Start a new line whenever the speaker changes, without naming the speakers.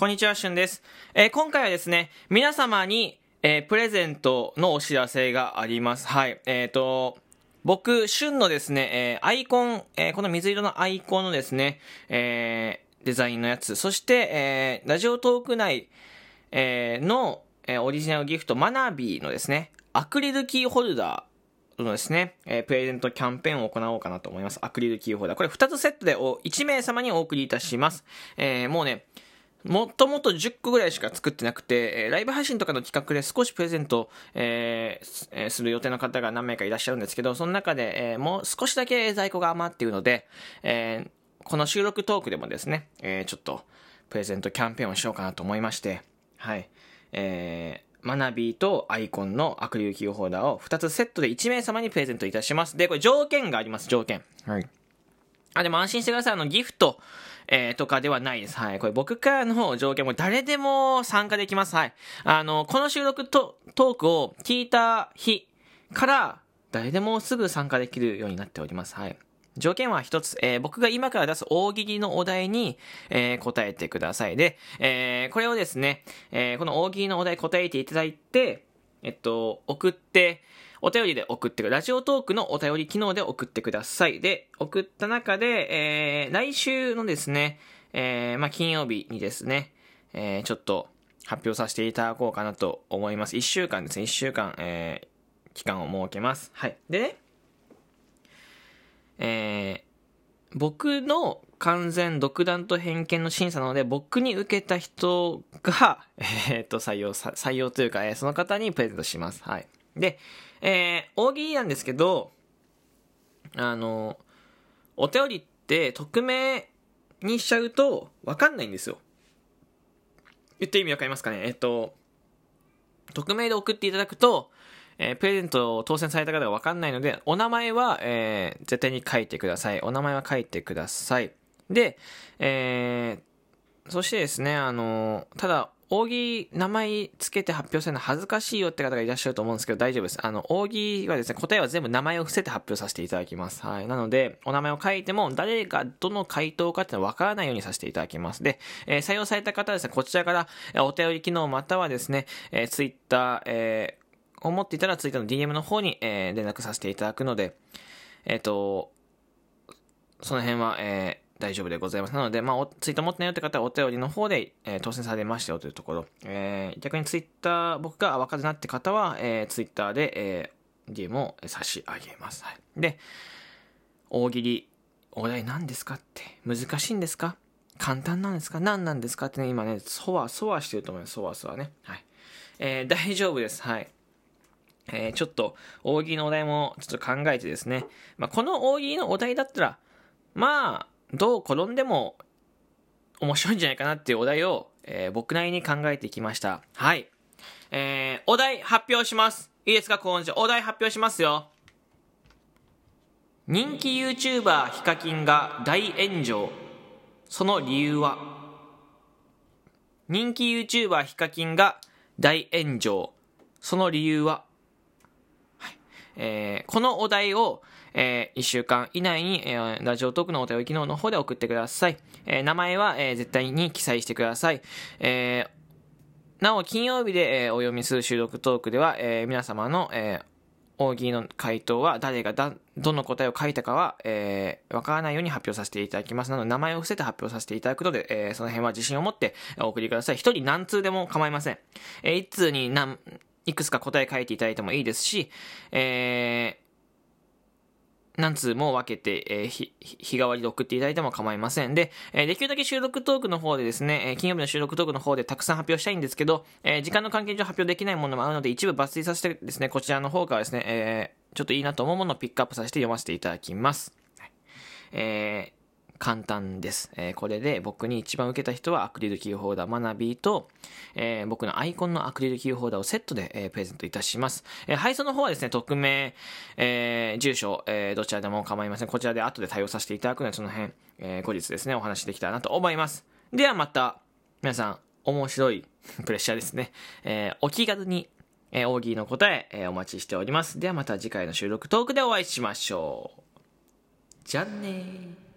こんにちは、しゅんです。えー今回はですね、皆様に、えープレゼントのお知らせがあります。はい。えっ、と、僕、しゅんのですね、えアイコン、えこの水色のアイコンのですね、えデザインのやつ、そして、えラジオトーク内、えの、えオリジナルギフト、マナビーのですね、アクリルキーホルダー、のですね、えープレゼントキャンペーンを行おうかなと思います。アクリルキーホルダー。これ2つセットでお1名様にお送りいたします。えーもうね、もっともっと10個ぐらいしか作ってなくて、えーライブ配信とかの企画で少しプレゼント、えーすえーする予定の方が何名かいらっしゃるんですけど、その中で、えーもう少しだけ在庫が余っているので、えーこの収録トークでもですね、えーちょっとプレゼントキャンペーンをしようかなと思いまして、はい。えーマナビーとアイコンのアクリルキーホルダーを2つセットで1名様にプレゼントいたします。で、これ条件があります、条件。はい。あ、でも安心してください。あの、ギフト、えーとかではないです。はい。これ僕からの条件も誰でも参加できます。はい。あの、この収録とトークを聞いた日から、誰でもすぐ参加できるようになっております。はい。条件は一つ、えー僕が今から出す大喜利のお題に、えー答えてください。で、えーこれをですね、えこの大喜利のお題答えていただいて、えっと、送って、お便りで送ってくラジオトークのお便り機能で送ってください。で、送った中で、えー来週のですね、えーまあ、金曜日にですね、えーちょっと発表させていただこうかなと思います。1週間ですね、1週間、えー期間を設けます。はい。でね、えー僕の完全独断と偏見の審査なので、僕に受けた人が、えーっと、採用、採用というか、えーその方にプレゼントします。はい。で、えー大喜利なんですけど、あの、お便りって匿名にしちゃうとわかんないんですよ。言って意味わかりますかね？えっと、匿名で送っていただくと、えープレゼントを当選された方が分かんないので、お名前は、えー絶対に書いてください。お名前は書いてください。で、えーそしてですね、あのただ、大喜利名前つけて発表するの恥ずかしいよって方がいらっしゃると思うんですけど大丈夫です。あの、大喜利はですね、答えは全部名前を伏せて発表させていただきます。はい。なので、お名前を書いても、誰がどの回答かってのは分からないようにさせていただきます。で、えー採用された方はですね、こちらから、えお便り機能またはですね、えー、ツイッター、えーを持っていたらツイッターの DM の方に、えー連絡させていただくので、えっ、と、その辺は、え大丈夫でございます。なので、まあ、ツイッター持ってないよって方はお便りの方で、えー当選されましたよというところ。えー逆にツイッター、僕が分かるなって方は、えーツイッターで、えー DM を差し上げます。はい、で、大喜利、お題何ですかって、難しいんですか？簡単なんですか？何なんですかってね、今ね、そわそわしてると思います。そわそわね。はい。えー大丈夫です。はい。えーちょっと大喜利のお題もちょっと考えてですね、まあ、この大喜利のお題だったら、まあ、どう転んでも面白いんじゃないかなっていうお題を、えー僕なりに考えてきました。はい。えーお題発表します。いいですか、高音お題発表しますよ。人気 YouTuber ヒカキンが大炎上。その理由は？人気 YouTuber ヒカキンが大炎上。その理由は？えーこのお題を、え1週間以内に、えーラジオトークのお便り機能の方で送ってください。えー名前は、えー絶対に記載してください。えーなお、金曜日で、えーお読みする収録トークでは、えー皆様の、えー大喜利の回答は誰がだどの答えを書いたかは、えーわからないように発表させていただきますなので名前を伏せて発表させていただくので、えーその辺は自信を持ってお送りください一人何通でも構いません、えー一通に何いくつか答え書いていただいてもいいですし、えー何通も分けて、えー日替わりで送っていただいても構いません。で、えーできるだけ収録トークの方でですね、え金曜日の収録トークの方でたくさん発表したいんですけど、え時間の関係上発表できないものもあるので、一部抜粋させてですね、こちらの方からですね、えーちょっといいなと思うものをピックアップさせて読ませていただきます。はいえー簡単です、えーこれで僕に一番受けた人はアクリルキーホルダーマナビーと、えー僕のアイコンのアクリルキーホルダーをセットで、えープレゼントいたします。え配送の方はですね、匿名、え住所、えどちらでも構いません。こちらで後で対応させていただくので、その辺、え後日ですね、お話できたらなと思います。ではまた、皆さん、面白い プレッシャーですね。えお気軽に、えー大喜利の答え、えお待ちしております。ではまた次回の収録トークでお会いしましょう。じゃあねー。